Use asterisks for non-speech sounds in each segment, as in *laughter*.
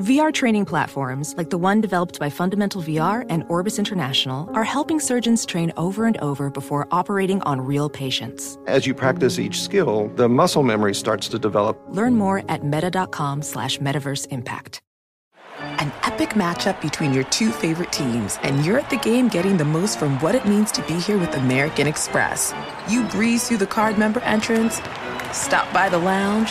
VR training platforms, like the one developed by Fundamental VR and Orbis International, are helping surgeons train over and over before operating on real patients. As you practice each skill, the muscle memory starts to develop. Learn more at meta.com slash metaverse impact. An epic matchup between your two favorite teams, and you're at the game getting the most from what it means to be here with American Express. You breeze through the card member entrance, stop by the lounge.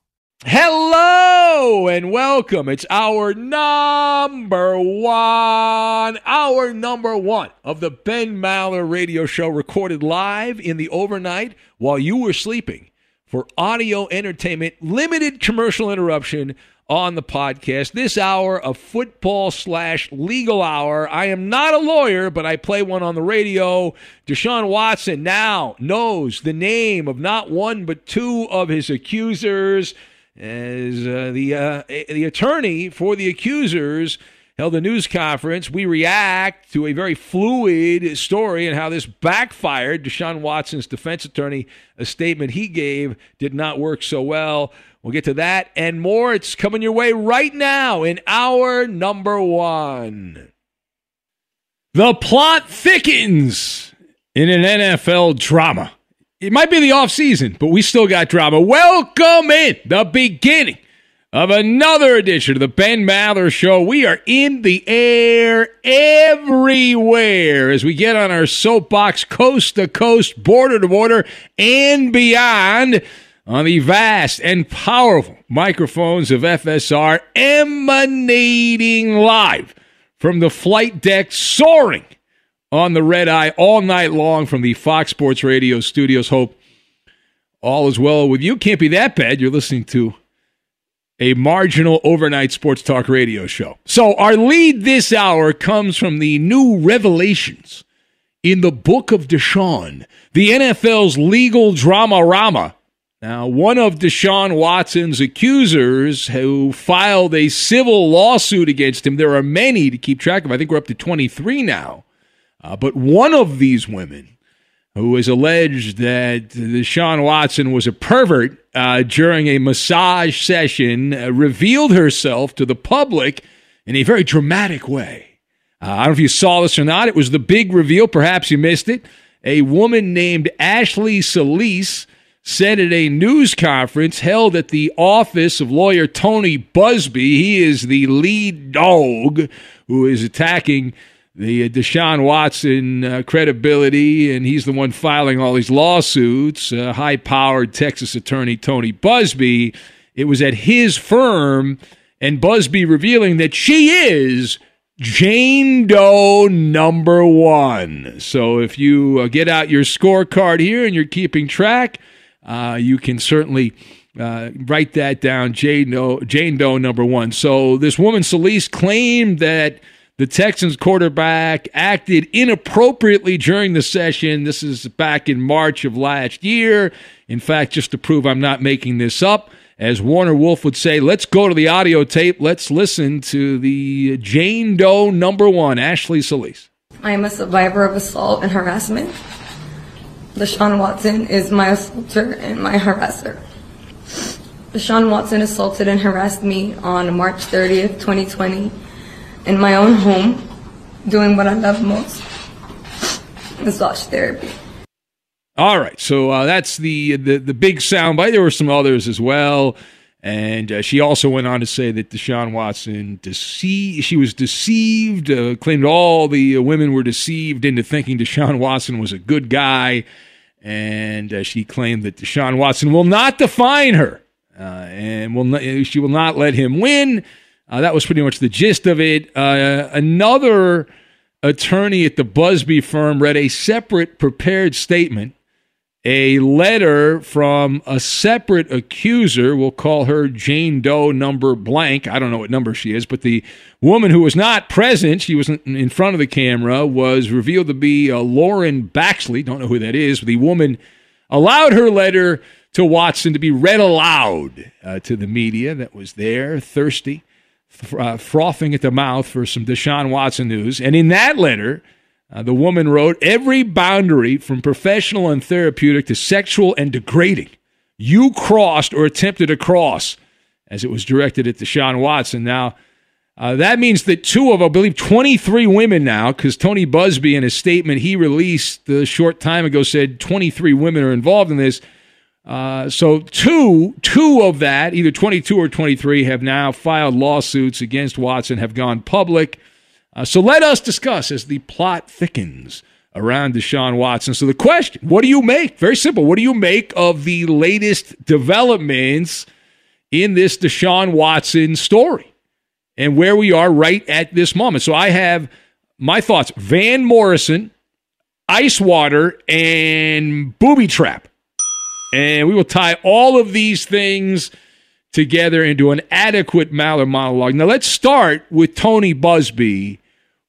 Hello and welcome. It's hour number one, hour number one of the Ben Maller radio show recorded live in the overnight while you were sleeping for audio entertainment, limited commercial interruption on the podcast. This hour of football slash legal hour. I am not a lawyer, but I play one on the radio. Deshaun Watson now knows the name of not one but two of his accusers as uh, the uh, the attorney for the accusers held a news conference. We react to a very fluid story and how this backfired. Deshaun Watson's defense attorney, a statement he gave did not work so well. We'll get to that and more. It's coming your way right now in hour number one. The plot thickens in an NFL drama. It might be the off season, but we still got drama. Welcome in the beginning of another edition of the Ben Maller Show. We are in the air everywhere as we get on our soapbox coast to coast, border to border, and beyond on the vast and powerful microphones of FSR emanating live from the flight deck, soaring on the red eye all night long from the Fox Sports Radio studios. Hope all is well with you. Can't be that bad. You're listening to a marginal overnight sports talk radio show. So, our lead this hour comes from the new revelations in the book of Deshaun, the NFL's legal drama rama. Now, one of Deshaun Watson's accusers who filed a civil lawsuit against him, there are many to keep track of. I think we're up to 23 now uh, but one of these women, who has alleged that Deshaun Watson was a pervert uh, during a massage session, uh, revealed herself to the public in a very dramatic way. Uh, I don't know if you saw this or not. It was the big reveal. Perhaps you missed it. a woman named Ashley Solis said at a news conference held at the office of lawyer Tony Buzbee, he is the lead dog who is attacking the uh, Deshaun Watson uh, credibility, and he's the one filing all these lawsuits. Uh, High powered Texas attorney Tony Buzbee. It was at his firm, and Buzbee revealing that she is Jane Doe number one. So if you uh, get out your scorecard here and you're keeping track, uh, you can certainly uh, write that down. Jane Doe, Jane Doe number one. So this woman, Solis, claimed that the Texans quarterback acted inappropriately during the session. This is back in March of last year. In fact, just to prove I'm not making this up, as Warner Wolf would say, let's go to the audio tape. Let's listen to the Jane Doe number one, Ashley Solis. I am a survivor of assault and harassment. Deshaun Watson is my assaulter and my harasser. Deshaun Watson assaulted and harassed me on March 30th, 2020 in my own home, doing what I love most, massage therapy. All right, so uh, that's the, the the big soundbite. There were some others as well, and uh, she also went on to say that Deshaun Watson deceived. She was deceived. Uh, claimed all the uh, women were deceived into thinking Deshaun Watson was a good guy, and uh, she claimed that Deshaun Watson will not define her, uh, and will not, she will not let him win. That was pretty much the gist of it. another attorney at the Buzbee firm read a separate prepared statement a letter from a separate accuser. We'll call her Jane Doe number blank. I don't know what number she is, but the woman who was not present, she wasn't in front of the camera, was revealed to be uh, Lauren Baxley. Don't know who that is. The woman allowed her letter to Watson to be read aloud uh, to the media that was there, thirsty, uh, frothing at the mouth for some Deshaun Watson news. And in that letter, uh, the woman wrote, Every boundary from professional and therapeutic to sexual and degrading, you crossed or attempted to cross, as it was directed at Deshaun Watson. Now, uh, that means that two of, I believe, 23 women now, because Tony Buzbee, in his statement he released a short time ago, said 23 women are involved in this. Uh, so two, two of that, either 22 or 23, have now filed lawsuits against Watson, have gone public. Uh, so let us discuss as the plot thickens around Deshaun Watson. So the question, what do you make? Very simple. What do you make of the latest developments in this Deshaun Watson story and where we are right at this moment? So I have my thoughts. Van Morrison, Ice Water, and Booby Trap. And we will tie all of these things together into an adequate Maller monologue. Now let's start with Tony Buzbee,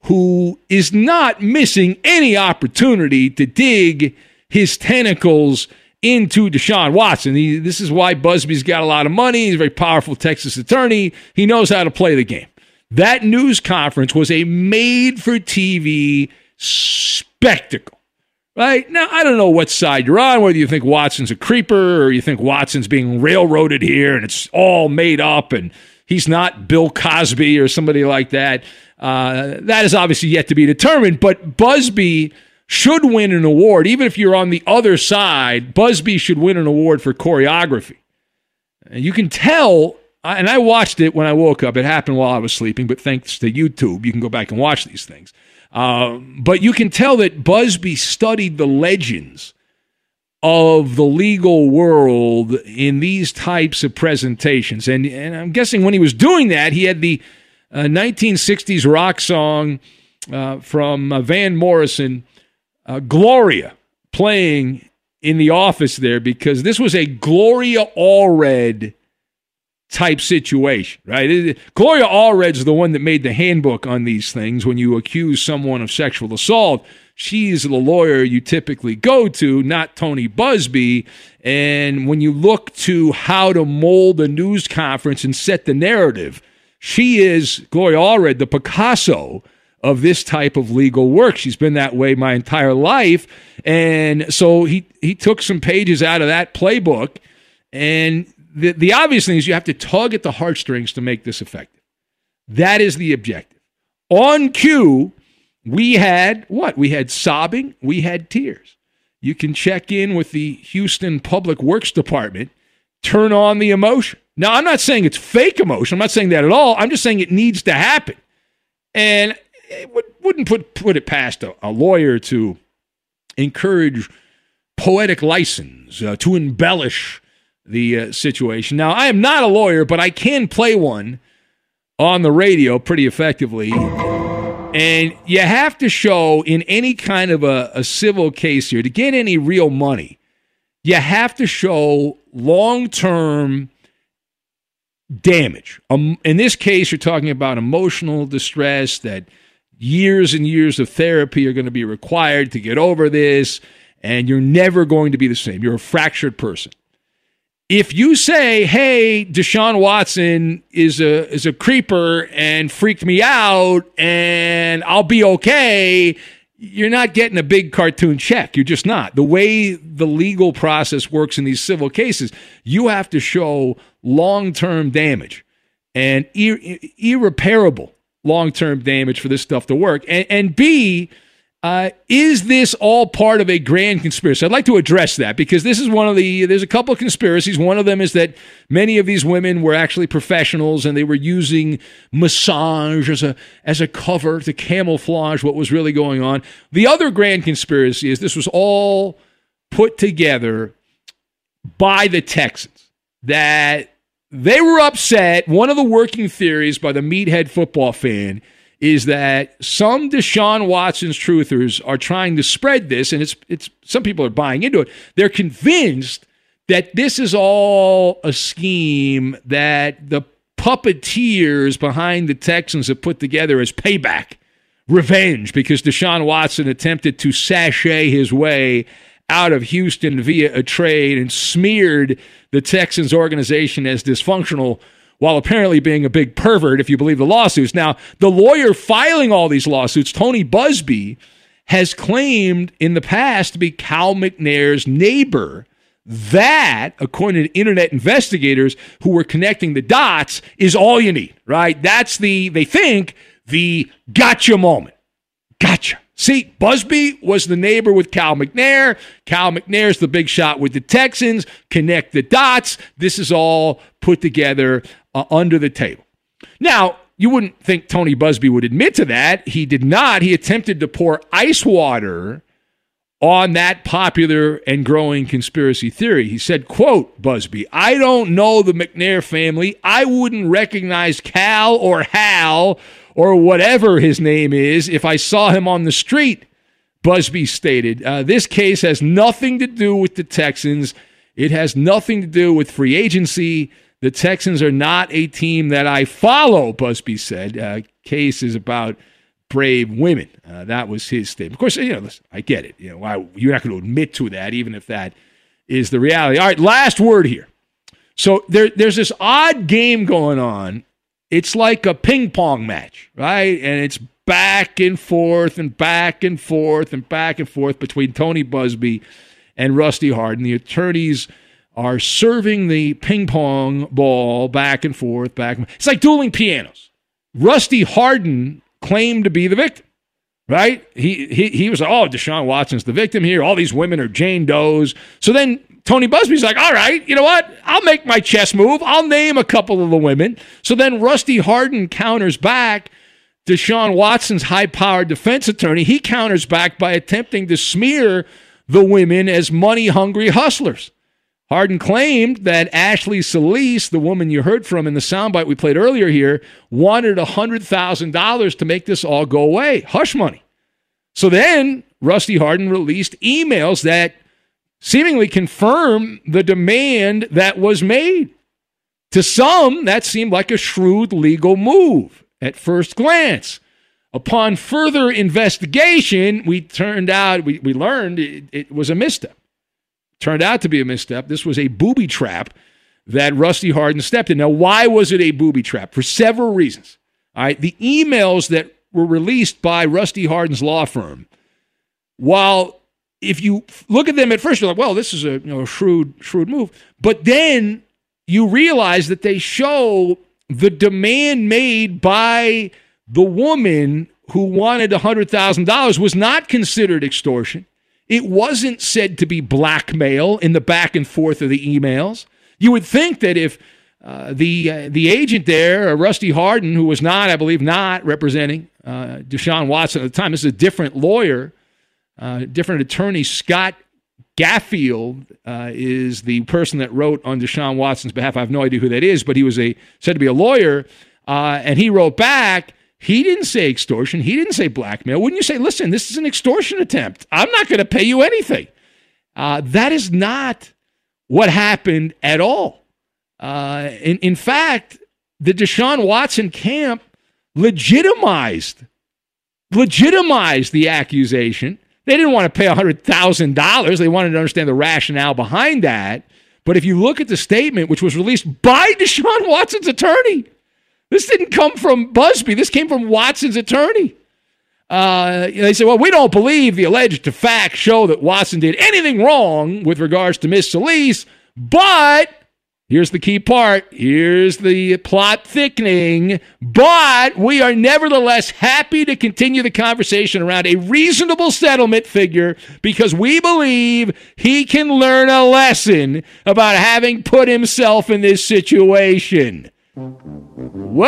who is not missing any opportunity to dig his tentacles into Deshaun Watson. He, this is why Buzbee's got a lot of money. He's a very powerful Texas attorney. He knows how to play the game. That news conference was a made for TV spectacle. Right? Now, I don't know what side you're on, whether you think Watson's a creeper or you think Watson's being railroaded here and it's all made up and he's not Bill Cosby or somebody like that. Uh, that is obviously yet to be determined, but Buzbee should win an award. Even if you're on the other side, Buzbee should win an award for choreography. And you can tell, and I watched it when I woke up. It happened while I was sleeping, but thanks to YouTube, you can go back and watch these things. Um, but you can tell that Buzbee studied the legends of the legal world in these types of presentations. And, and I'm guessing when he was doing that, he had the a 1960s rock song uh, from uh, Van Morrison, uh, Gloria, playing in the office there because this was a Gloria Allred type situation, right? It, Gloria Allred's the one that made the handbook on these things when you accuse someone of sexual assault. She's the lawyer you typically go to, not Tony Buzbee. And when you look to how to mold a news conference and set the narrative, she is, Gloria Allred, the Picasso of this type of legal work. She's been that way my entire life. And so he, he took some pages out of that playbook. And the, the obvious thing is you have to tug at the heartstrings to make this effective. That is the objective. On cue, we had what? We had sobbing, we had tears. you can check in with the Houston Public Works Department, turn on the emotion. Now, I'm not saying it's fake emotion. I'm not saying that at all. I'm just saying it needs to happen. And it wouldn't put, put it past a, a lawyer to encourage poetic license, uh, to embellish the uh, situation. Now, I am not a lawyer, but I can play one on the radio pretty effectively. And you have to show in any kind of a, a civil case here to get any real money, you have to show long term damage. Um, in this case, you're talking about emotional distress that years and years of therapy are going to be required to get over this, and you're never going to be the same. You're a fractured person if you say, "Hey, Deshaun Watson is a is a creeper and freaked me out, and I'll be okay," you're not getting a big cartoon check. You're just not. The way the legal process works in these civil cases, you have to show long term damage and ir- irreparable long term damage for this stuff to work, and, and B uh, is this all part of a grand conspiracy? I'd like to address that because this is one of the. There's a couple of conspiracies. One of them is that many of these women were actually professionals and they were using massage as a as a cover to camouflage what was really going on. The other grand conspiracy is this was all put together by the Texans. That they were upset. One of the working theories by the meathead football fan is that some Deshaun Watson's truthers are trying to spread this, and it's it's some people are buying into it. They're convinced that this is all a scheme that the puppeteers behind the Texans have put together as payback, revenge, because Deshaun Watson attempted to sashay his way out of Houston via a trade and smeared the Texans organization as dysfunctional while apparently being a big pervert, if you believe the lawsuits. Now, the lawyer filing all these lawsuits, Tony Buzbee, has claimed in the past to be Cal McNair's neighbor. That, according to internet investigators who were connecting the dots, is all you need, right? That's the, they think, the gotcha moment. Gotcha. See, Buzbee was the neighbor with Cal McNair. Cal McNair's the big shot with the Texans. Connect the dots. This is all put together uh, under the table. Now, you wouldn't think Tony Buzbee would admit to that. He did not. He attempted to pour ice water on that popular and growing conspiracy theory. He said, quote, Buzbee, I don't know the McNair family. I wouldn't recognize Cal or Hal or whatever his name is if I saw him on the street. Buzbee stated, uh, this case has nothing to do with the Texans. It has nothing to do with free agency. The Texans are not a team that I follow, Buzbee said. Uh, case is about brave women. Uh, that was his statement. Of course, you know, listen, I get it. You know, why, you're not going to admit to that, even if that is the reality. All right, last word here. So there, there's this odd game going on. It's like a ping pong match, right? And it's back and forth and back and forth and back and forth between Tony Buzbee and Rusty Hardin. The attorneys are serving the ping pong ball back and forth, back. And forth. It's like dueling pianos. Rusty Hardin claimed to be the victim, right? He he he was oh, Deshaun Watson's the victim here. All these women are Jane Does. So then Tony Buzbee's like, all right, you know what? I'll make my chess move. I'll name a couple of the women. So then Rusty Hardin counters back. Deshaun Watson's high powered defense attorney, he counters back by attempting to smear the women as money hungry hustlers. Hardin claimed that Ashley Solis, the woman you heard from in the soundbite we played earlier here, wanted $100,000 to make this all go away. Hush money. So then Rusty Hardin released emails that seemingly confirm the demand that was made. To some, that seemed like a shrewd legal move at first glance. Upon further investigation, we turned out, we, we learned it, it was a misstep. Turned out to be a misstep. This was a booby trap that Rusty Hardin stepped in. Now, why was it a booby trap? For several reasons. All right, the emails that were released by Rusty Hardin's law firm, while if you look at them at first, you're like, well, this is a you know, shrewd, shrewd move. But then you realize that they show the demand made by the woman who wanted $100,000 was not considered extortion. It wasn't said to be blackmail in the back and forth of the emails. You would think that if uh, the uh, the agent there, uh, Rusty Hardin, who was not, I believe, not representing uh, Deshaun Watson at the time, this is a different lawyer, uh, different attorney, Scott Gaffield uh, is the person that wrote on Deshaun Watson's behalf. I have no idea who that is, but he was a said to be a lawyer, and he wrote back he didn't say extortion. He didn't say blackmail. Wouldn't you say, listen, this is an extortion attempt? I'm not going to pay you anything. Uh, that is not what happened at all. Uh, in, in fact, the Deshaun Watson camp legitimized legitimized the accusation. They didn't want to pay $100,000. They wanted to understand the rationale behind that. But if you look at the statement, which was released by *laughs* Deshaun Watson's attorney, this didn't come from Buzbee. This came from Watson's attorney. Uh, they said, well, we don't believe the alleged facts show that Watson did anything wrong with regards to Miss Solis, but here's the key part. Here's the plot thickening. But we are nevertheless happy to continue the conversation around a reasonable settlement figure because we believe he can learn a lesson about having put himself in this situation. Whoa!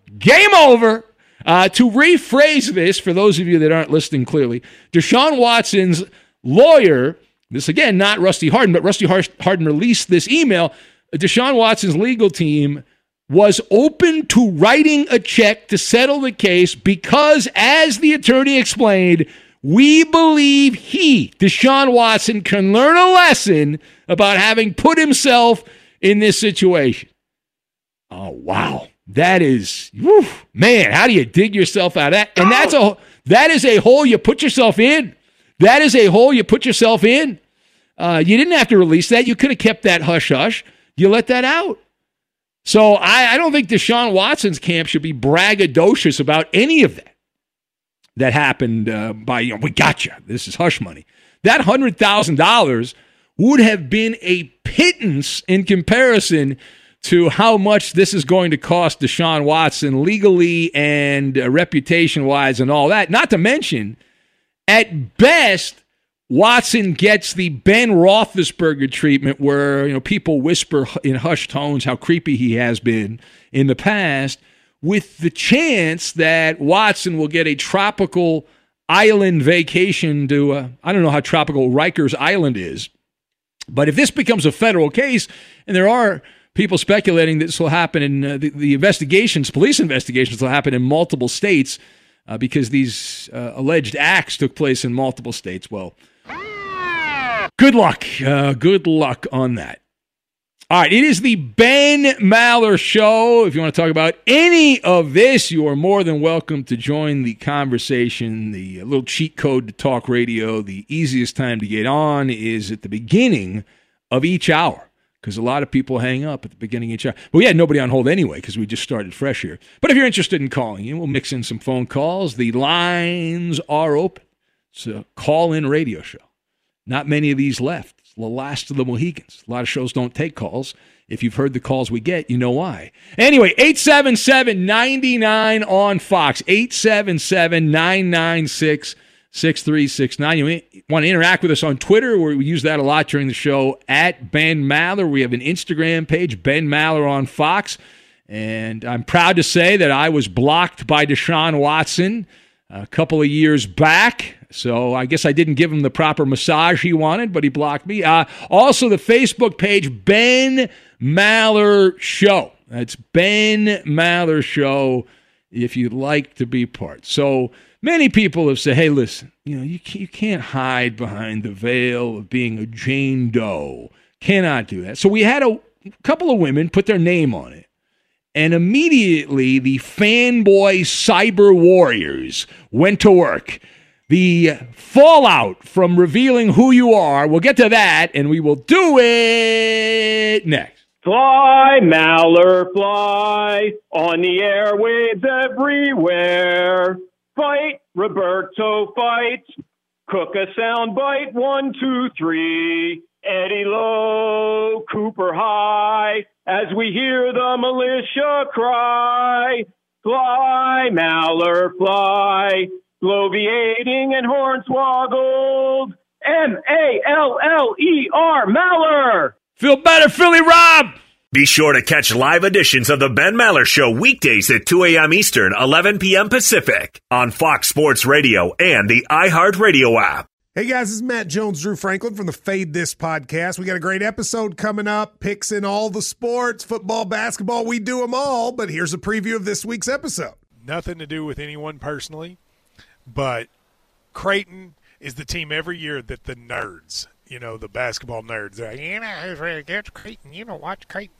*laughs* Game over. Uh, to rephrase this, for those of you that aren't listening clearly, Deshaun Watson's lawyer, this again, not Rusty Hardin, but Rusty Hardin released this email. Deshaun Watson's legal team was open to writing a check to settle the case because, as the attorney explained, we believe he, Deshaun Watson, can learn a lesson about having put himself in this situation. Oh, wow. That is, whew, man, how do you dig yourself out of that? And that's a that is a hole you put yourself in. That is a hole you put yourself in. Uh, you didn't have to release that. You could have kept that hush hush. You let that out. So I, I don't think Deshaun Watson's camp should be braggadocious about any of that that happened uh, by, you know, we got you. This is hush money. That $100,000 would have been a pittance in comparison to how much this is going to cost Deshaun Watson legally and uh, reputation wise and all that. Not to mention, at best, Watson gets the Ben Roethlisberger treatment where you know people whisper in hushed tones how creepy he has been in the past, with the chance that Watson will get a tropical island vacation to uh, I don't know how tropical Rikers Island is but if this becomes a federal case, and there are people speculating that this will happen in uh, the, the, investigations, police investigations will happen in multiple states uh, because these uh, alleged acts took place in multiple states. Well, good luck. Uh, good luck on that. All right, it is the Ben Maller Show. If you want to talk about any of this, you are more than welcome to join the conversation. The little cheat code to talk radio, the easiest time to get on is at the beginning of each hour because a lot of people hang up at the beginning of each hour. But we had nobody on hold anyway because we just started fresh here. But if you're interested in calling you, we'll mix in some phone calls. The lines are open. It's a call in radio show. Not many of these left the last of the Mohicans. A lot of shows don't take calls. If you've heard the calls we get, you know why. Anyway, 877 99 on Fox, 877 996 6369. You want to interact with us on Twitter, where we use that a lot during the show, at Ben Maller. We have an Instagram page, Ben Maller on Fox. And I'm proud to say that I was blocked by Deshaun Watson a couple of years back. So I guess I didn't give him the proper massage he wanted, but he blocked me. Uh, also, the Facebook page, Ben Maller Show. That's Ben Maller Show if you'd like to be part. So many people have said, hey, listen, you know, you, you can't hide behind the veil of being a Jane Doe. Cannot do that. So we had a couple of women put their name on it. And immediately the fanboy cyber warriors went to work the fallout from revealing who you are. We'll get to that, and we will do it next. Fly, Maller, fly on the airwaves everywhere. Fight, Roberto, fight. Cook a sound bite, one, two, three. Eddie low, Cooper high, as we hear the militia cry. Fly, Maller, fly bloviating and hornswoggled. M A L L E R, Maller. Feel better, Philly Rob. Be sure to catch live editions of the Ben Maller Show weekdays at 2 a.m. Eastern, 11 p.m. Pacific on Fox Sports Radio and the iHeartRadio app. Hey guys, this is Matt Jones, Drew Franklin from the Fade This podcast. We got a great episode coming up, picks in all the sports, football, basketball, we do them all. But here's a preview of this week's episode. Nothing to do with anyone personally, but Creighton is the team every year that the nerds, you know, the basketball nerds, they're like, you know, who's really good? Creighton. You know, watch Creighton.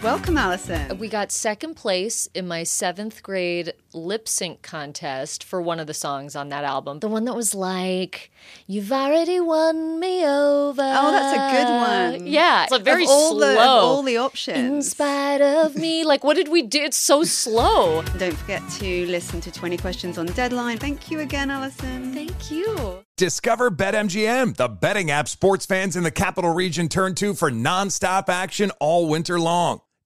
Welcome, Alison. We got second place in my seventh grade lip sync contest for one of the songs on that album. The one that was like, You've already won me over. Oh, that's a good one. Yeah. It's a very of all slow. The, of all the options. In spite of me. *laughs* Like, what did we do? It's so slow. Don't forget to listen to 20 Questions on Deadline. Thank you again, Alison. Thank you. Discover BetMGM, the betting app sports fans in the capital region turn to for nonstop action all winter long.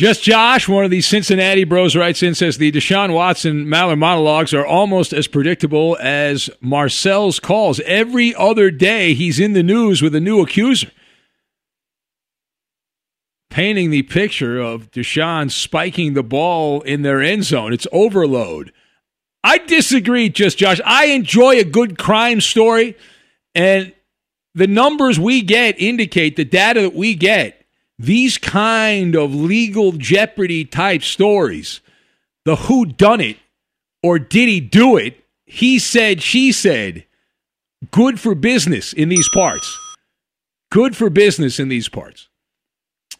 Just Josh, one of these Cincinnati bros, writes in says the Deshaun Watson Maller monologues are almost as predictable as Marcel's calls. Every other day, he's in the news with a new accuser. Painting the picture of Deshaun spiking the ball in their end zone. It's overload. I disagree, just Josh. I enjoy a good crime story, and the numbers we get indicate the data that we get these kind of legal jeopardy type stories, the who done it, or did he do it? He said, she said, good for business in these parts. Good for business in these parts.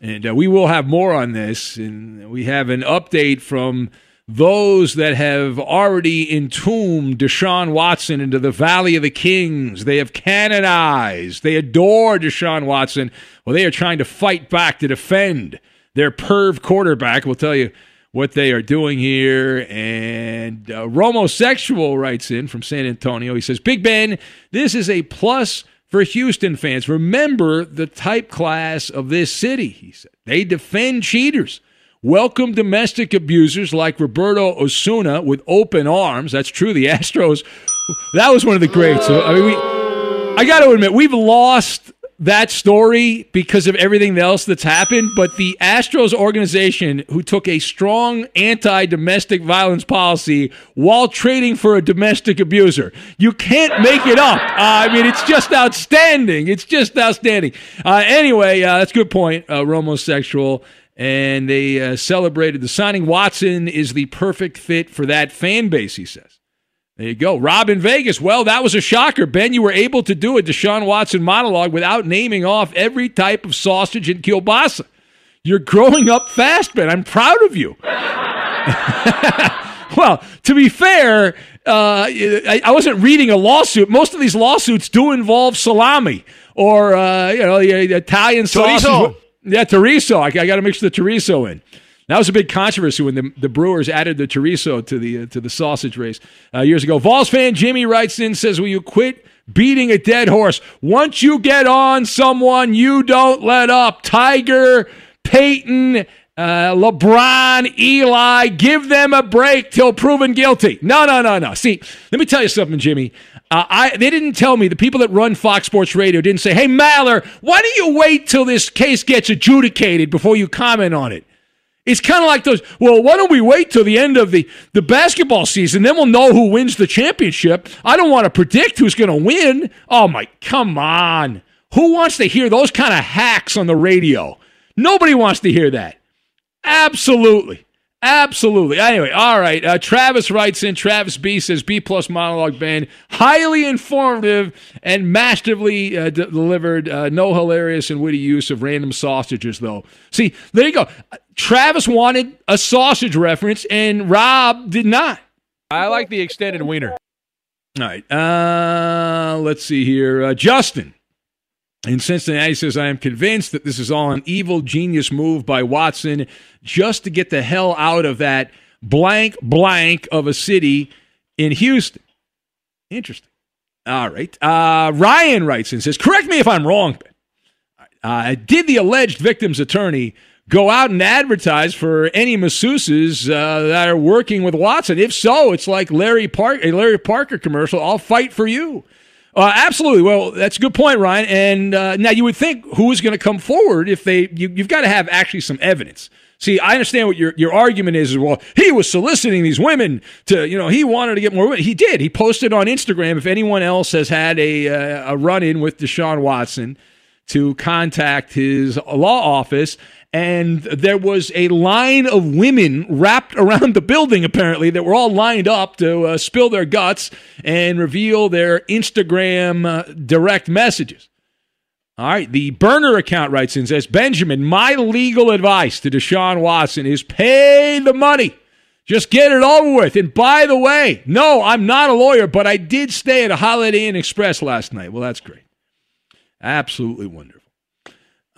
And uh, we will have more on this. And we have an update from those that have already entombed Deshaun Watson into the Valley of the Kings. They have canonized, they adore Deshaun Watson. Well, they are trying to fight back to defend their perv quarterback. We'll tell you what they are doing here. And uh, Romosexual writes in from San Antonio. He says, Big Ben, this is a plus for Houston fans. Remember the type class of this city, he said. They defend cheaters. Welcome domestic abusers like Roberto Osuna with open arms. That's true. The Astros, that was one of the greats. I mean, we, I got to admit, we've lost that story because of everything else that's happened. But the Astros organization, who took a strong anti domestic violence policy while trading for a domestic abuser, you can't make it up. Uh, I mean, it's just outstanding. It's just outstanding. Uh, anyway, uh, that's a good point, uh, Romosexual and they uh, celebrated the signing. Watson is the perfect fit for that fan base, he says. There you go. Rob in Vegas. Well, that was a shocker. Ben, you were able to do a Deshaun Watson monologue without naming off every type of sausage and kielbasa. You're growing up fast, Ben. I'm proud of you. *laughs* well, to be fair, uh, I, I, wasn't reading a lawsuit. Most of these lawsuits do involve salami or, uh, you know, the, Italian sausage. Yeah, chorizo. I, I got to mix the chorizo in. That was a big controversy when the, the Brewers added the chorizo to the uh, to the sausage race uh, years ago. Vols fan Jimmy writes in says, "Will you quit beating a dead horse? Once you get on someone, you don't let up." Tiger, Peyton. Uh, LeBron, Eli, give them a break till proven guilty. No, no, no, no. See, let me tell you something, Jimmy. Uh, I they didn't tell me the people that run Fox Sports Radio didn't say, "Hey Maller, why don't you wait till this case gets adjudicated before you comment on it?" It's kind of like those. Well, why don't we wait till the end of the the basketball season? Then we'll know who wins the championship. I don't want to predict who's going to win. Oh my, come on! Who wants to hear those kind of hacks on the radio? Nobody wants to hear that. Absolutely. Absolutely. Anyway, all right. Uh, Travis writes in. Travis B says B plus monologue band, highly informative and masterfully uh, delivered. Uh, no hilarious and witty use of random sausages, though. See, there you go. Travis wanted a sausage reference, and Rob did not. I like the extended wiener. All right. Uh, let's see here. Uh, Justin in Cincinnati says, I am convinced that this is all an evil genius move by Watson just to get the hell out of that blank blank of a city in Houston. Interesting. All right. Uh, Ryan writes and says, correct me if I'm wrong. Uh, did the alleged victim's attorney go out and advertise for any masseuses uh, that are working with Watson? If so, it's like Larry Park, a Larry Parker commercial. I'll fight for you. Uh, absolutely. Well, that's a good point, Ryan. And uh, now you would think who is going to come forward if they you, you've got to have actually some evidence. See, I understand what your your argument is. Is well, he was soliciting these women to, you know, he wanted to get more women. He did. He posted on Instagram. If anyone else has had a uh, a run in with Deshaun Watson, to contact his law office and there was a line of women wrapped around the building apparently that were all lined up to uh, spill their guts and reveal their instagram uh, direct messages. All right the burner account writes in says benjamin my legal advice to deshaun watson is pay the money. Just get it over with. And by the way no i'm not a lawyer but i did stay at a holiday inn express last night. Well that's great absolutely wonderful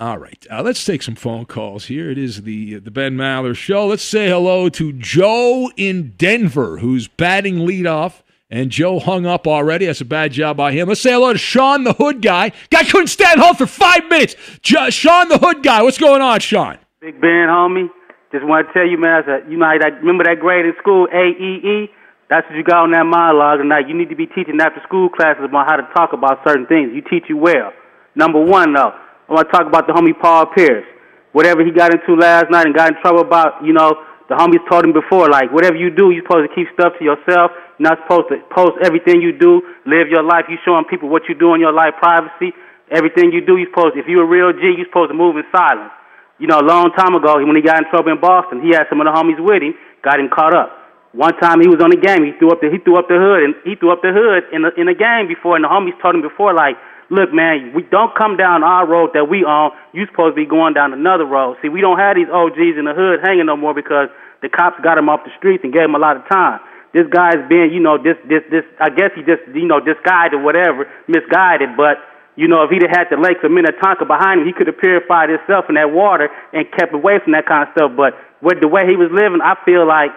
all right, uh, let's take some phone calls here. It is the the Ben Maller Show. Let's say hello to Joe in Denver, who's batting leadoff. And Joe hung up already. That's a bad job by him. Let's say hello to Sean the Hood guy. Guy couldn't stand home for five minutes. Sean the Hood guy. What's going on, Sean? Big Ben, homie. Just want to tell you, man. A, you know, I, remember that grade in school, A E E. That's what you got on that monologue tonight. You need to be teaching after school classes about how to talk about certain things. You teach you well. Number one, though. I want to talk about the homie Paul Pierce. Whatever he got into last night and got in trouble about, you know, the homies told him before, like, whatever you do, you're supposed to keep stuff to yourself. You're not supposed to post everything you do, live your life. You showing people what you do in your life, privacy. Everything you do, you're supposed if you're a real G, you're supposed to move in silence. You know, a long time ago, when he got in trouble in Boston, he had some of the homies with him, got him caught up. one time he was on the game, he threw up the he threw up the hood and he threw up the hood in the in the game before, and the homies told him before like, look man, we don't come down our road that we on. You supposed to be going down another road. See, we don't have these OGs in the hood hanging no more because the cops got him off the streets and gave him a lot of time. This guy's been, you know, this this this. I guess he just, you know, disguised or whatever, misguided, but you know, if he'd have had the Lakes of Minnetonka behind him, he could have purified himself in that water and kept away from that kind of stuff. But with the way he was living, I feel like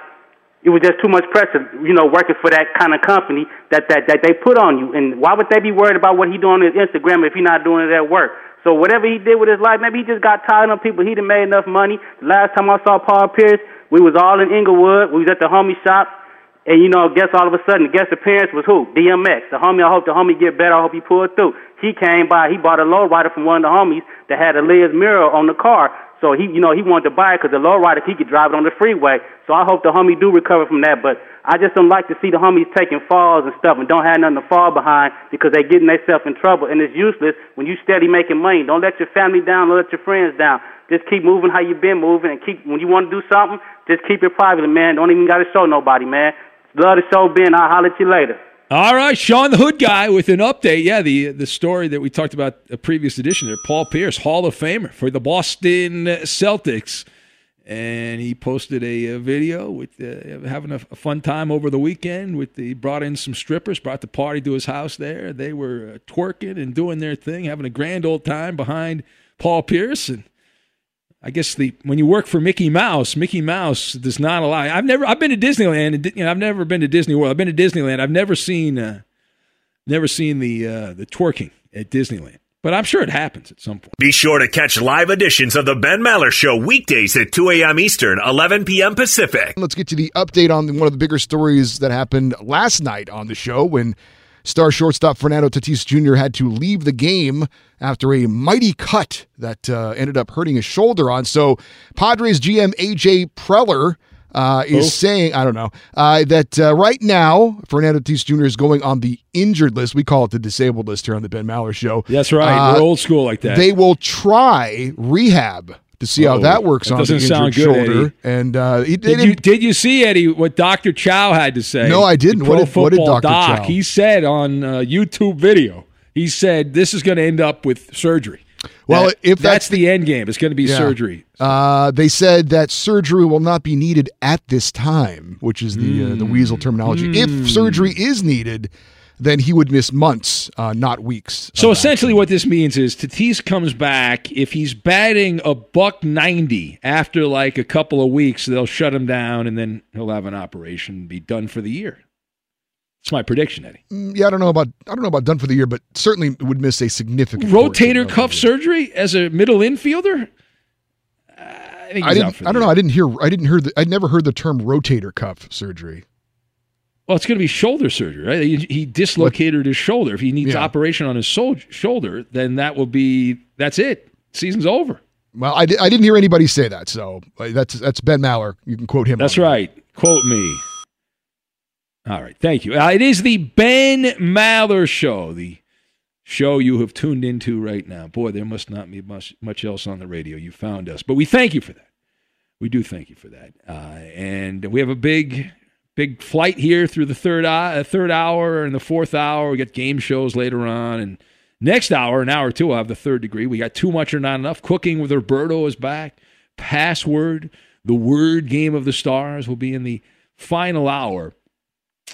it was just too much pressure, you know, working for that kind of company that that that they put on you. And why would they be worried about what he doing on his Instagram if he's not doing it at work? So whatever he did with his life, maybe he just got tired of people. He done made enough money. The last time I saw Paul Pierce, we was all in Inglewood. We was at the homie shop. And you know, guess all of a sudden, the guest appearance was who? DMX. The homie, I hope the homie get better. I hope he pull through. He came by. He bought a lowrider from one of the homies that had a Liz mirror on the car. So he, you know, he wanted to buy it because the lowrider he could drive it on the freeway. So I hope the homie do recover from that. But I just don't like to see the homies taking falls and stuff and don't have nothing to fall behind because they getting themselves in trouble and it's useless when you steady making money. Don't let your family down. Don't let your friends down. Just keep moving how you been moving and keep when you want to do something, just keep it private, man. Don't even got to show nobody, man. Love the show, Ben. I'll holler at you later. All right, Sean the Hood guy with an update. Yeah, the the story that we talked about a previous edition there. Paul Pierce, Hall of Famer for the Boston Celtics, and he posted a, a video with uh, having a, a, fun time over the weekend. With the brought in some strippers, brought the party to his house. There, they were uh, twerking and doing their thing, having a grand old time behind Paul Pierce and I guess the when you work for Mickey Mouse, Mickey Mouse does not allow. I've never I've been to Disneyland. And, you know, I've never been to Disney World. I've been to Disneyland. I've never seen uh, never seen the uh, the twerking at Disneyland. But I'm sure it happens at some point. Be sure to catch live editions of the Ben Maller Show weekdays at 2 a.m. Eastern, 11 p.m. Pacific. Let's get to the update on one of the bigger stories that happened last night on the show when Star shortstop Fernando Tatis Jr. had to leave the game after a mighty cut that uh, ended up hurting his shoulder on. So, Padres GM AJ Preller. Uh, is oh. saying, I don't know, uh, that uh, right now, Fernando Tatis Jr. is going on the injured list. We call it the disabled list here on the Ben Maller Show. That's right. We're uh, old school like that. They will try rehab to see how that works that on the injured good, shoulder. Eddie. And uh, he, did you did you see Eddie what Dr. Chow had to say? No, I didn't. What did, what did, Dr. Doc, Chow? He said on uh, YouTube video. He said this is going to end up with surgery. Well, that, if that's, that's the, the, end game, it's going to be yeah. surgery. Uh, they said that surgery will not be needed at this time, which is the mm. uh, the weasel terminology. Mm. If hmm. surgery is needed, then he would miss months, uh, not weeks. So essentially, what this means is Tatis comes back. If he's batting a buck ninety after like a couple of weeks, they'll shut him down, and then he'll have an operation, be done for the year. It's my prediction, Eddie. Mm, yeah, I don't know about I don't know about done for the year, but certainly would miss a significant rotator cuff surgery as a middle infielder. I, I didn't. I don't know. I didn't hear. I didn't hear. The, I'd never heard the term rotator cuff surgery. Well, it's going to be shoulder surgery, right? He, he dislocated what? his shoulder. If he needs yeah. operation on his sol- shoulder, then that will be that's it. Season's over. Well, I, I didn't hear anybody say that, so that's that's Ben Maller. You can quote him. That's right. That. Quote me. All right, thank you. Uh, it is the Ben Maller Show, the show you have tuned into right now. Boy, there must not be much much else on the radio. You found us, but we thank you for that. We do thank you for that, uh, and we have a big big flight here through the third uh, third hour and the fourth hour. We got game shows later on, and next hour, an hour or two, I'll have the third degree. We got too much or not enough. Cooking with Roberto is back. Password, the word game of the stars will be in the final hour.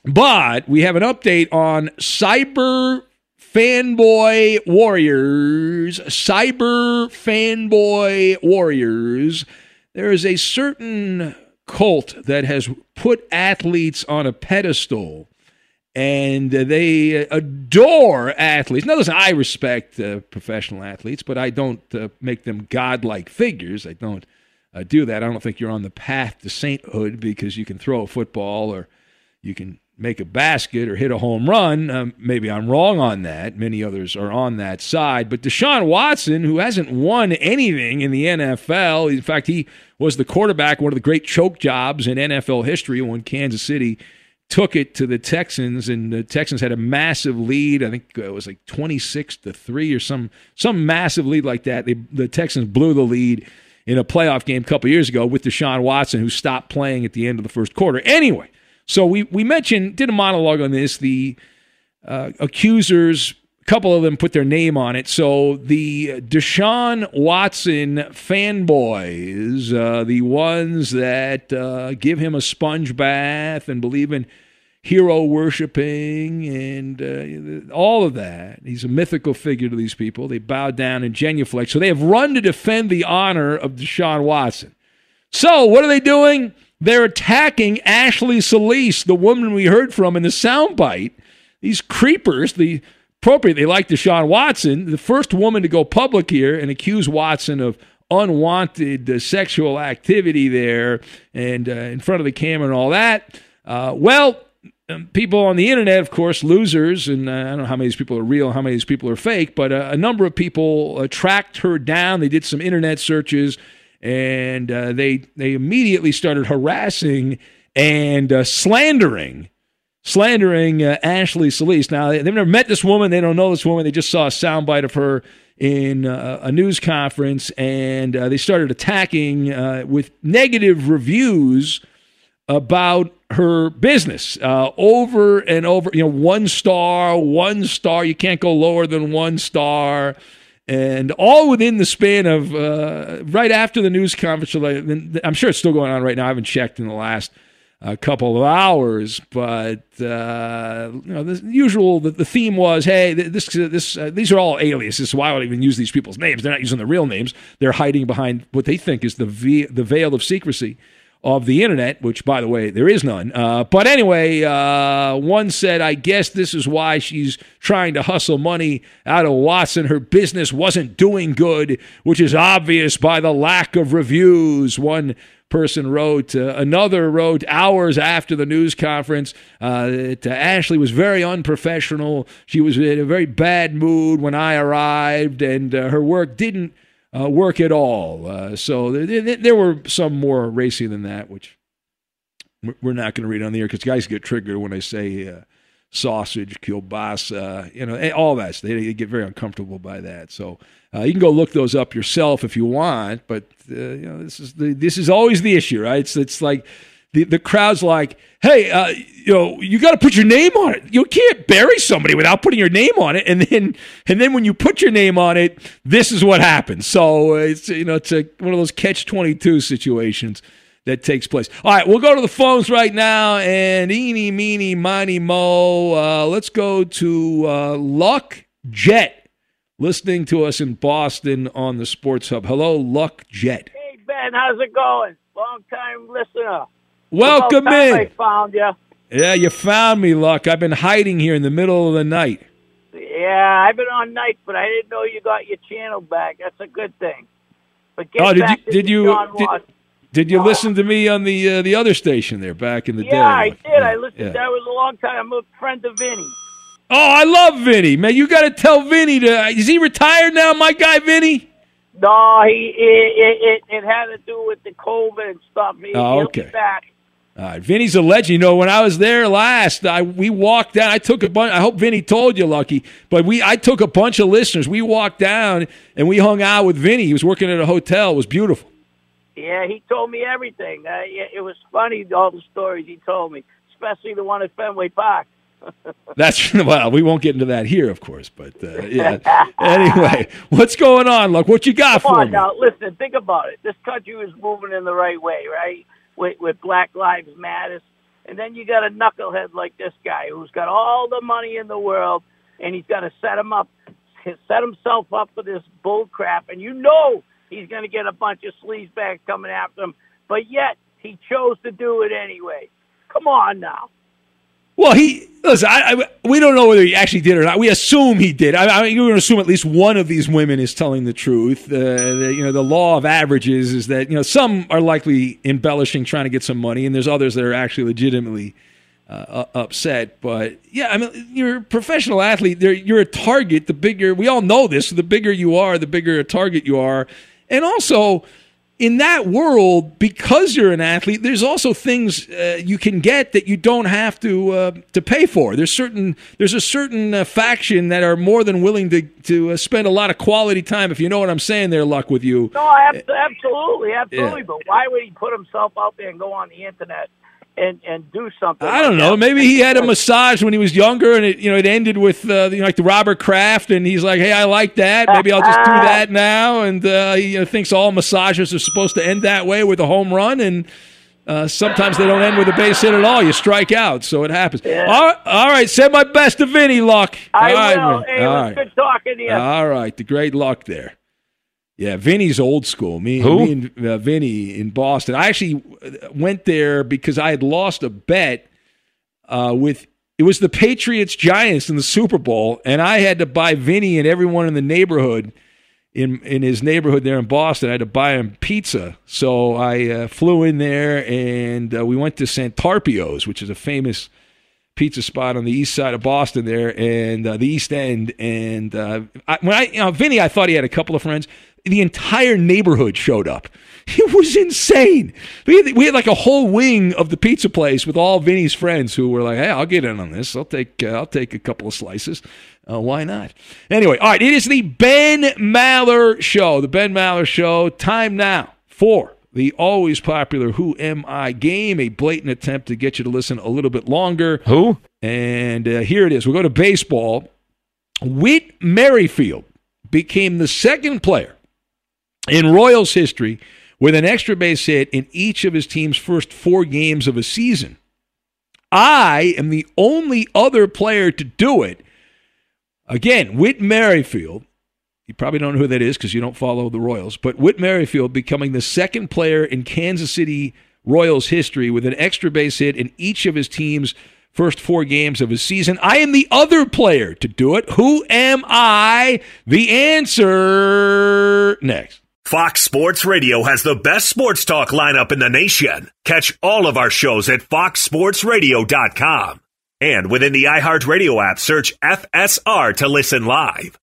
But we have an update on cyber fanboy warriors. Cyber fanboy warriors. There is a certain cult that has put athletes on a pedestal and they adore athletes. Now, listen, I respect uh, professional athletes, but I don't uh, make them godlike figures. I don't uh, do that. I don't think you're on the path to sainthood because you can throw a football or you can make a basket or hit a home run. Um, maybe I'm wrong on that. Many others are on that side. But Deshaun Watson, who hasn't won anything in the NFL, in fact, he was the quarterback, one of the great choke jobs in NFL history when Kansas City took it to the Texans, and the Texans had a massive lead. I think it was like 26 to 3 or some some massive lead like that. They, the Texans blew the lead in a playoff game a couple years ago with Deshaun Watson, who stopped playing at the end of the first quarter. Anyway, So we we mentioned did a monologue on this. The uh, accusers, a couple of them put their name on it. So the Deshaun Watson fanboys, uh, the ones that uh, give him a sponge bath and believe in hero worshiping and uh, all of that. He's a mythical figure to these people. They bow down and genuflect. So they have run to defend the honor of Deshaun Watson. So what are they doing? They're attacking Ashley Solis, the woman we heard from in the soundbite. These creepers, the appropriate, they like Deshaun Watson, the first woman to go public here and accuse Watson of unwanted uh, sexual activity there and uh, in front of the camera and all that. Uh, well, um, people on the internet, of course, losers, and uh, I don't know how many of these people are real, how many of these people are fake, but uh, a number of people uh, tracked her down. They did some internet searches, and uh, they they immediately started harassing and uh, slandering, slandering uh, Ashley Solis. Now they, have never met this woman, they don't know this woman. They just saw a soundbite of her in a news conference, and they started attacking with negative reviews about her business uh, over and over. You know, one star, one star. You can't go lower than one star. And all within the span of uh, right after the news conference. I'm sure it's still going on right now. I haven't checked in the last uh, couple of hours, but uh, you know, the usual. The, the, theme was, hey, this, this, uh, these are all aliases. Why would I even use these people's names? They're not using the real names. They're hiding behind what they think is the the veil of secrecy of the internet, which, by the way, there is none. Uh, but anyway, uh, one said, I guess this is why she's trying to hustle money out of Watson. Her business wasn't doing good, which is obvious by the lack of reviews. One person wrote. Uh, another wrote hours after the news conference uh, that Ashley was very unprofessional. She was in a very bad mood when I arrived, and uh, her work didn't uh, work at all. Uh, so there, there, were some more racy than that, which we're not going to read on the air because guys get triggered when I say uh, sausage, kielbasa, you know, eh, all that. They, they, get very uncomfortable by that. So uh, you can go look those up yourself if you want. But uh, you know, this is the, this is always the issue, right? It's it's like the, the crowd's like, hey, uh, you know, you got to put your name on it. You can't bury somebody without putting your name on it. And then, and then when you put your name on it, this is what happens. So it's, you know, it's a, one of those catch 22 situations that takes place. All right, we'll go to the phones right now. And eeny, meeny, miny, mo. Uh, let's go to uh, Luck Jet listening to us in Boston on the Sports Hub. Hello, Luck Jet. Hey, Ben, how's it going? Long time listener. Welcome in. I found you. Yeah, you found me, Luck. I've been hiding here in the middle of the night. Yeah, I've been on night, but I didn't know you got your channel back. That's a good thing. But get oh, did back you did you did, did, you listen to me on the uh, the other station there back in the yeah, day? Yeah, I did. I listened. yeah. That was a long time. I'm a friend of Vinny. Oh, I love Vinny, man. You got to tell Vinny to. Is he retired now, my guy Vinny? No, he it, it, it had to do with the COVID and stuff. He, oh, okay. Back. All right, Vinny's a legend. You know, when I was there last, I we walked down. I took a bunch. I hope Vinny told you, Lucky, but we I took a bunch of listeners. We walked down and we hung out with Vinny. He was working at a hotel. It was beautiful. Yeah, he told me everything. Uh, it was funny all the stories he told me, especially the one at Fenway Park. *laughs* That's *laughs* well, we won't get into that here, of course, but uh, yeah. anyway, *laughs* what's going on? Look, what you got Come for on me? now, listen. Think about it. This country is moving in the right way, right? With, with Black Lives Matter. And then you got a knucklehead like this guy who's got all the money in the world, and he's got to set him up, set himself up for this bull crap. And you know he's going to get a bunch of sleazebacks coming after him, but yet he chose to do it anyway. Come on now. Well, he listen. I, I, we don't know whether he actually did or not. We assume he did. I, mean, you're going to assume at least one of these women is telling the truth. Uh, the, you know, the law of averages is that you know some are likely embellishing, trying to get some money, and there's others that are actually legitimately uh, upset. But yeah, I mean, you're a professional athlete. You're a target. The bigger we all know this. The bigger you are, the bigger a target you are, and also in that world, because you're an athlete, there's also things uh, you can get that you don't have to uh, to pay for. There's certain there's a certain uh, faction that are more than willing to to uh, spend a lot of quality time. If you know what I'm saying, there, luck with you. No, absolutely, absolutely. Yeah. But why would he put himself out there and go on the internet and and do something. I don't like know. that. Maybe he had a massage when he was younger, and it you know it ended with uh, you know, like the Robert Kraft, and he's like, "Hey, I like that. Maybe I'll just do that *laughs* now." And uh, he you know, thinks all massages are supposed to end that way with a home run, and uh, sometimes they don't end with a base hit at all. You strike out, so it happens. All, right, all right, send my best to Vinny Luck. I all right, will. man. Hey, all right. good talking to you. All right, the great luck there. Yeah, Vinny's old school. Me, Who? me and uh, Vinny in Boston. I actually uh, went there because I had lost a bet uh, with it was the Patriots Giants in the Super Bowl, and I had to buy Vinny and everyone in the neighborhood in in his neighborhood there in Boston. I had to buy him pizza, so I uh, flew in there and uh, we went to Santarpio's, which is a famous pizza spot on the east side of Boston there and uh, the East End. And uh, I, when I, you know, Vinny, I thought he had a couple of friends. The entire neighborhood showed up. It was insane. We had, we had like a whole wing of the pizza place with all Vinny's friends who were like, "Hey, I'll get in on this. I'll take uh, I'll take a couple of slices. Uh, why not?" Anyway, all right. It is the Ben Maller Show. The Ben Maller Show. Time now for the always popular Who Am I game, a blatant attempt to get you to listen a little bit longer. Who? And uh, here it is. We'll go to baseball. Whit Merrifield became the second player in Royals history with an extra base hit in each of his team's first four games of a season. I am the only other player to do it. Again, Whit Merrifield. You probably don't know who that is because you don't follow the Royals, but Whit Merrifield becoming the second player in Kansas City Royals history with an extra base hit in each of his team's first four games of his season. I am the other player to do it. Who am I? The answer next. Fox Sports Radio has the best sports talk lineup in the nation. Catch all of our shows at foxsportsradio.com. And within the iHeartRadio app, search FSR to listen live.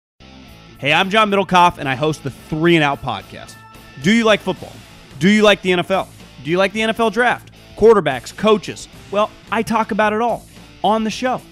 Hey, I'm John Middlekauff, and I host the Three and Out podcast. Do you like football? Do you like the NFL? Do you like the NFL draft? Quarterbacks, coaches? Well, I talk about it all on the show.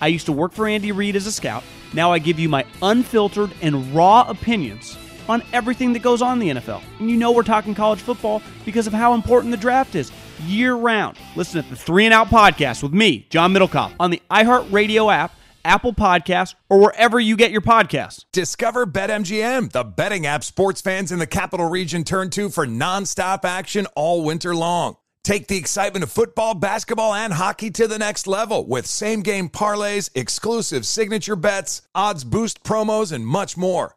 I used to work for Andy Reid as a scout. Now I give you my unfiltered and raw opinions on everything that goes on in the NFL. And you know we're talking college football because of how important the draft is year round. Listen to the Three and Out podcast with me, John Middlekauff, on the iHeartRadio app, Apple Podcasts, or wherever you get your podcasts. Discover BetMGM, the betting app sports fans in the capital region turn to for nonstop action all winter long. Take the excitement of football, basketball, and hockey to the next level with same game parlays, exclusive signature bets, odds boost promos, and much more.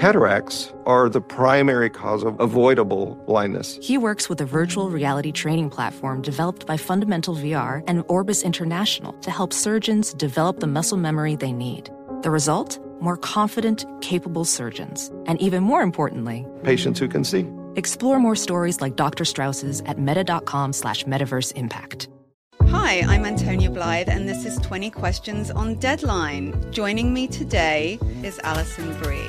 Cataracts are the primary cause of avoidable blindness. He works with a virtual reality training platform developed by Fundamental VR and Orbis International to help surgeons develop the muscle memory they need. The result? More confident, capable surgeons. And even more importantly, Patients who can see. explore more stories like Dr. Strauss's at meta.com slash metaverse impact. Hi, I'm Antonia Blythe, and this is 20 Questions on Deadline. Joining me today is Alison Brie.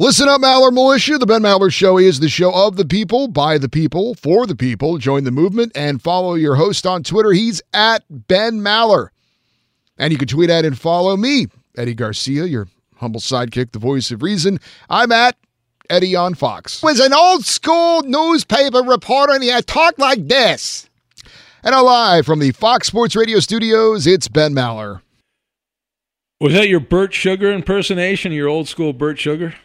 Listen up, Maller Militia. The Ben Maller Show is the show of the people, by the people, for the people. Join the movement and follow your host on Twitter. He's at Ben Maller. And you can tweet at and follow me, Eddie Garcia, your humble sidekick, the voice of reason. I'm at Eddie on Fox. Was an old school newspaper reporter and he had talked like this. And now live from the Fox Sports Radio studios, it's Ben Maller. Was that your Bert Sugar impersonation? Your old school Bert Sugar?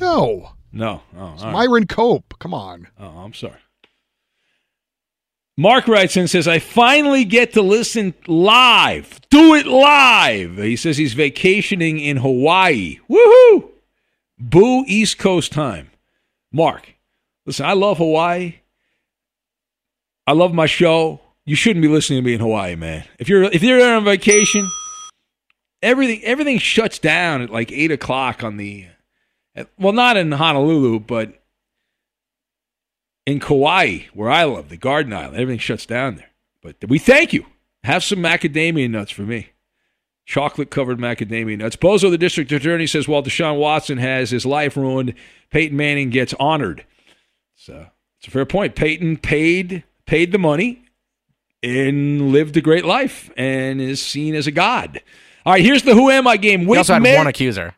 No. No. Oh, It's right. Myron Cope. Come on. Oh, I'm sorry. Mark writes in says, I finally get to listen live. Do it live. He says he's vacationing in Hawaii. Woohoo! Boo East Coast time. Mark, listen, I love Hawaii. I love my show. You shouldn't be listening to me in Hawaii, man. If you're if you're there on vacation, everything everything shuts down at like eight o'clock on the well, not in Honolulu, but in Kauai, where I live, the Garden Island, everything shuts down there. But we thank you. Have some macadamia nuts for me. Chocolate covered macadamia nuts. Bozo, the district attorney, says while Deshaun Watson has his life ruined, Peyton Manning gets honored. So it's a fair point. Peyton paid paid the money and lived a great life and is seen as a god. All right, here's the Who Am I game. He also had Mer- one accuser.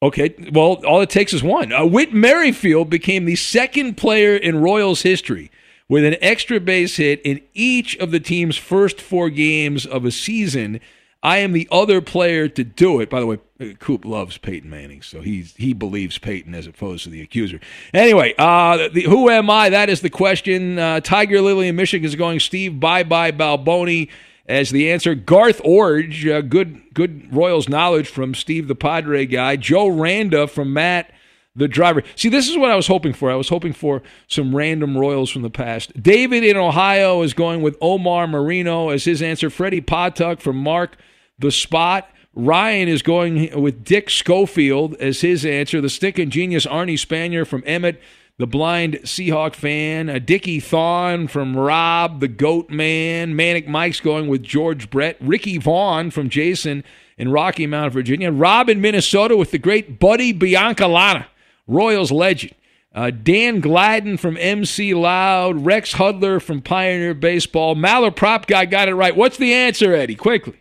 Okay, well, all it takes is one. Uh, Whit Merrifield became the second player in Royals history with an extra base hit in each of the team's first four games of a season. I am the other player to do it. By the way, uh, Coop loves Peyton Manning, so he's he believes Peyton as opposed to the accuser. Anyway, uh, the, who am I? That is the question. Uh, Tiger Lily in Michigan is going Steve bye bye Balboni as the answer. Garth Iorg, uh, good good Royals knowledge from Steve the Padre guy. Joe Randa from Matt the driver. See, this is what I was hoping for. I was hoping for some random Royals from the past. David in Ohio is going with Omar Moreno as his answer. Freddie Patek from Mark the Spot. Ryan is going with Dick Schofield as his answer. The stinking genius Arnie Spanier from Emmett, the blind Seahawk fan. Uh, Dickie Thon from Rob, the Goat Man. Manic Mike's going with George Brett. Ricky Vaughn from Jason in Rocky Mount, Virginia. Rob in Minnesota with the great Buddy Biancalana, Royals legend. Uh, Dan Gladden from MC Loud. Rex Hudler from Pioneer Baseball. Maller Prop Guy got it right. What's the answer, Eddie? Quickly.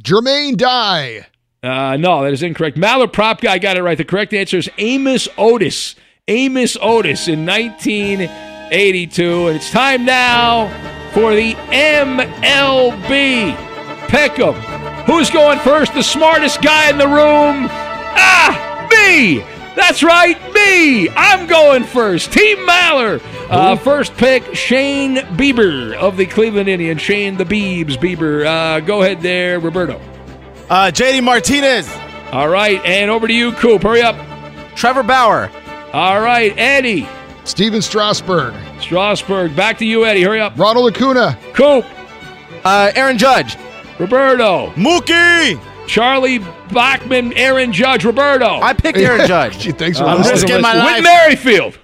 Jermaine Dye. Uh, no, that is incorrect. Maller Prop Guy got it right. The correct answer is Amos Otis. Amos Otis in 1982. And it's time now for the MLB Pick'em. Who's going first? The smartest guy in the room? Ah, me! That's right, me! I'm going first. Team Maller. Uh, first pick, Shane Bieber of the Cleveland Indians. Shane the Beebs Bieber. Uh, go ahead there, Roberto. Uh, JD Martinez. All right, and over to you, Coop. Hurry up. Trevor Bauer. All right, Eddie. Stephen Strasburg. Strasburg. Back to you, Eddie. Hurry up. Ronald Acuna. Coop. Uh, Aaron Judge. Roberto. Mookie. Charlie Bachman, Aaron Judge, Roberto. I picked Aaron *laughs* Judge. Gee, thanks for I'm risking my life. Whit Merrifield.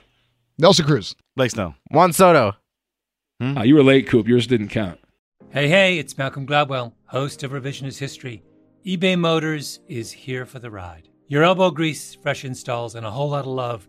Nelson Cruz. Blake Snow. Juan Soto. Ah, you were late, Coop. Yours didn't count. Hey, hey, it's Malcolm Gladwell, host of Revisionist History. eBay Motors is here for the ride. Your elbow grease, fresh installs, and a whole lot of love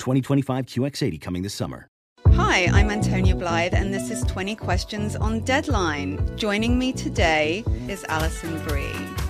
2025 QX80 coming this summer. Hi, I'm Antonia Blythe, and this is 20 Questions on Deadline. Joining me today is Alison Brie.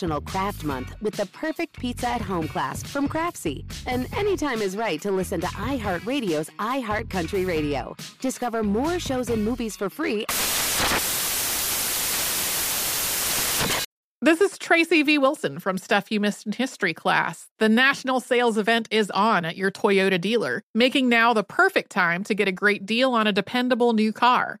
National Craft Month with the perfect pizza at home class from Craftsy. And anytime is right to listen to iHeartRadio's iHeartCountry Radio. Discover more shows and movies for free. This is Tracy V. Wilson from Stuff You Missed in History class. The national sales event is on at your Toyota dealer, making now the perfect time to get a great deal on a dependable new car.